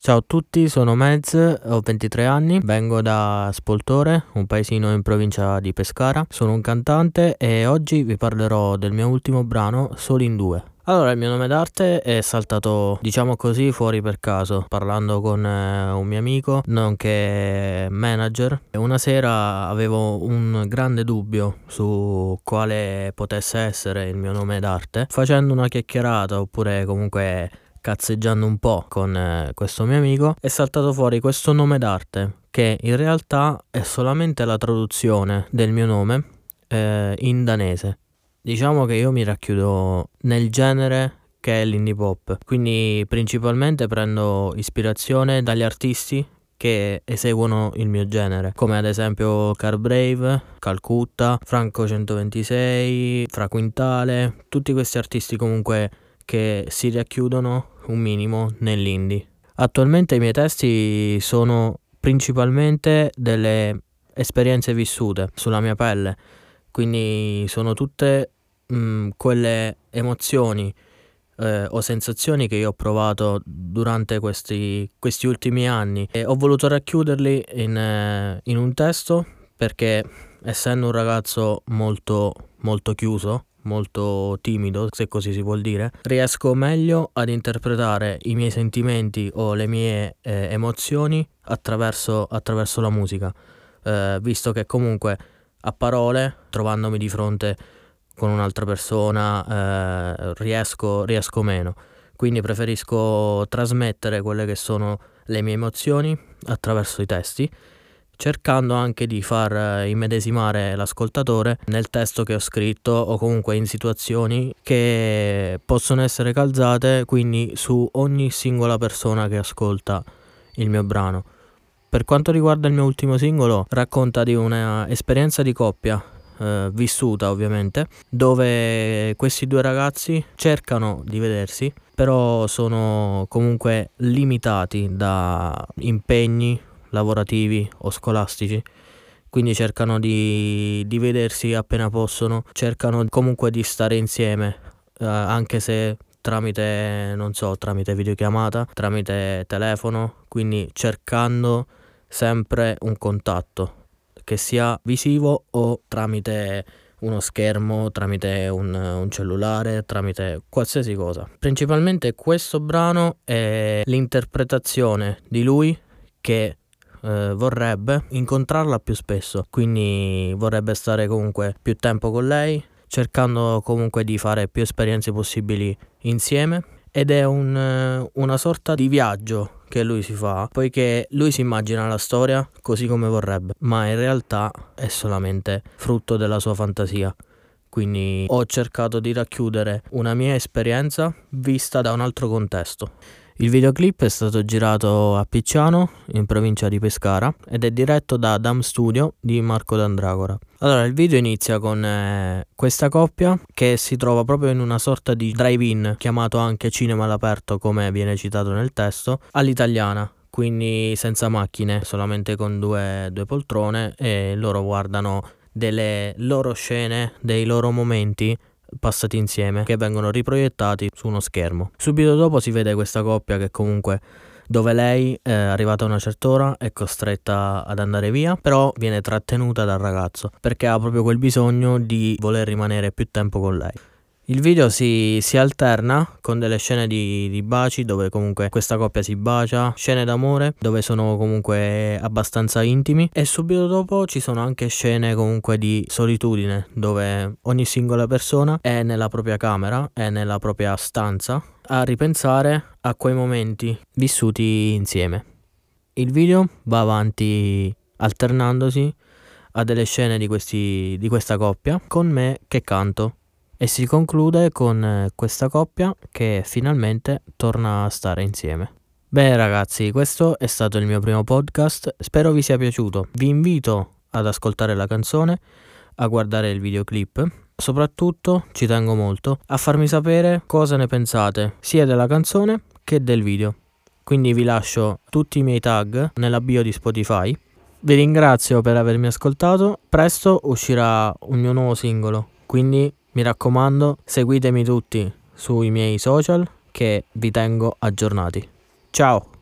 Ciao a tutti, sono Mez, ho 23 anni, vengo da Spoltore, un paesino in provincia di Pescara. Sono un cantante e oggi vi parlerò del mio ultimo brano, Soli in due. Allora, il mio nome d'arte è saltato, diciamo così, fuori per caso, parlando con eh, un mio amico, nonché manager. Una sera avevo un grande dubbio su quale potesse essere il mio nome d'arte. Facendo una chiacchierata oppure comunque cazzeggiando un po' con eh, questo mio amico, è saltato fuori questo nome d'arte che in realtà è solamente la traduzione del mio nome eh, in danese. Diciamo che io mi racchiudo nel genere che è l'indie pop, quindi principalmente prendo ispirazione dagli artisti che eseguono il mio genere, come ad esempio Car Brave, Calcutta, Franco 126, Fra Quintale, tutti questi artisti comunque che si racchiudono un minimo nell'indie. Attualmente i miei testi sono principalmente delle esperienze vissute sulla mia pelle, quindi sono tutte mh, quelle emozioni eh, o sensazioni che io ho provato durante questi, questi ultimi anni e ho voluto racchiuderli in, eh, in un testo perché essendo un ragazzo molto molto chiuso molto timido, se così si vuol dire, riesco meglio ad interpretare i miei sentimenti o le mie eh, emozioni attraverso, attraverso, la musica, eh, visto che comunque a parole, trovandomi di fronte con un'altra persona, eh, riesco, riesco meno. Quindi preferisco trasmettere quelle che sono le mie emozioni attraverso i testi cercando anche di far eh, immedesimare l'ascoltatore nel testo che ho scritto o comunque in situazioni che possono essere calzate quindi su ogni singola persona che ascolta il mio brano. Per quanto riguarda il mio ultimo singolo, racconta di un'esperienza di coppia eh, vissuta ovviamente, dove questi due ragazzi cercano di vedersi, però sono comunque limitati da impegni lavorativi o scolastici quindi cercano di, di, vedersi appena possono, cercano comunque di stare insieme, eh, anche se tramite, non so, tramite videochiamata, tramite telefono, quindi cercando sempre un contatto, che sia visivo o tramite uno schermo, tramite un, un cellulare, tramite qualsiasi cosa. Principalmente questo brano è l'interpretazione di lui che eh, vorrebbe incontrarla più spesso, quindi vorrebbe stare comunque più tempo con lei, cercando comunque di fare più esperienze possibili insieme ed è un, eh, una sorta di viaggio che lui si fa, poiché lui si immagina la storia così come vorrebbe, ma in realtà è solamente frutto della sua fantasia. Quindi ho cercato di racchiudere una mia esperienza vista da un altro contesto. Il videoclip è stato girato a Picciano, in provincia di Pescara, ed è diretto da Dam Studio di Marco D'Andragora. Allora, il video inizia con eh, questa coppia che si trova proprio in una sorta di drive-in, chiamato anche cinema all'aperto, come viene citato nel testo, all'italiana, quindi senza macchine, solamente con due, due poltrone e loro guardano delle loro scene, dei loro momenti passati insieme che vengono riproiettati su uno schermo. Subito dopo si vede questa coppia che comunque dove lei è arrivata a una certa ora è costretta ad andare via, però viene trattenuta dal ragazzo perché ha proprio quel bisogno di voler rimanere più tempo con lei. Il video si, si, alterna con delle scene di, di, baci dove comunque questa coppia si bacia, scene d'amore dove sono comunque abbastanza intimi e subito dopo ci sono anche scene comunque di solitudine dove ogni singola persona è nella propria camera, è nella propria stanza a ripensare a quei momenti vissuti insieme. Il video va avanti alternandosi a delle scene di, questi, di questa coppia con me che canto e si conclude con eh, questa coppia che finalmente torna a stare insieme. Bene ragazzi, questo è stato il mio primo podcast, spero vi sia piaciuto. Vi invito ad ascoltare la canzone, a guardare il videoclip. Soprattutto ci tengo molto a farmi sapere cosa ne pensate sia della canzone che del video. Quindi vi lascio tutti i miei tag nella bio di Spotify. Vi ringrazio per avermi ascoltato. Presto uscirà un mio nuovo singolo, quindi mi raccomando, seguitemi tutti sui miei social che vi tengo aggiornati. Ciao!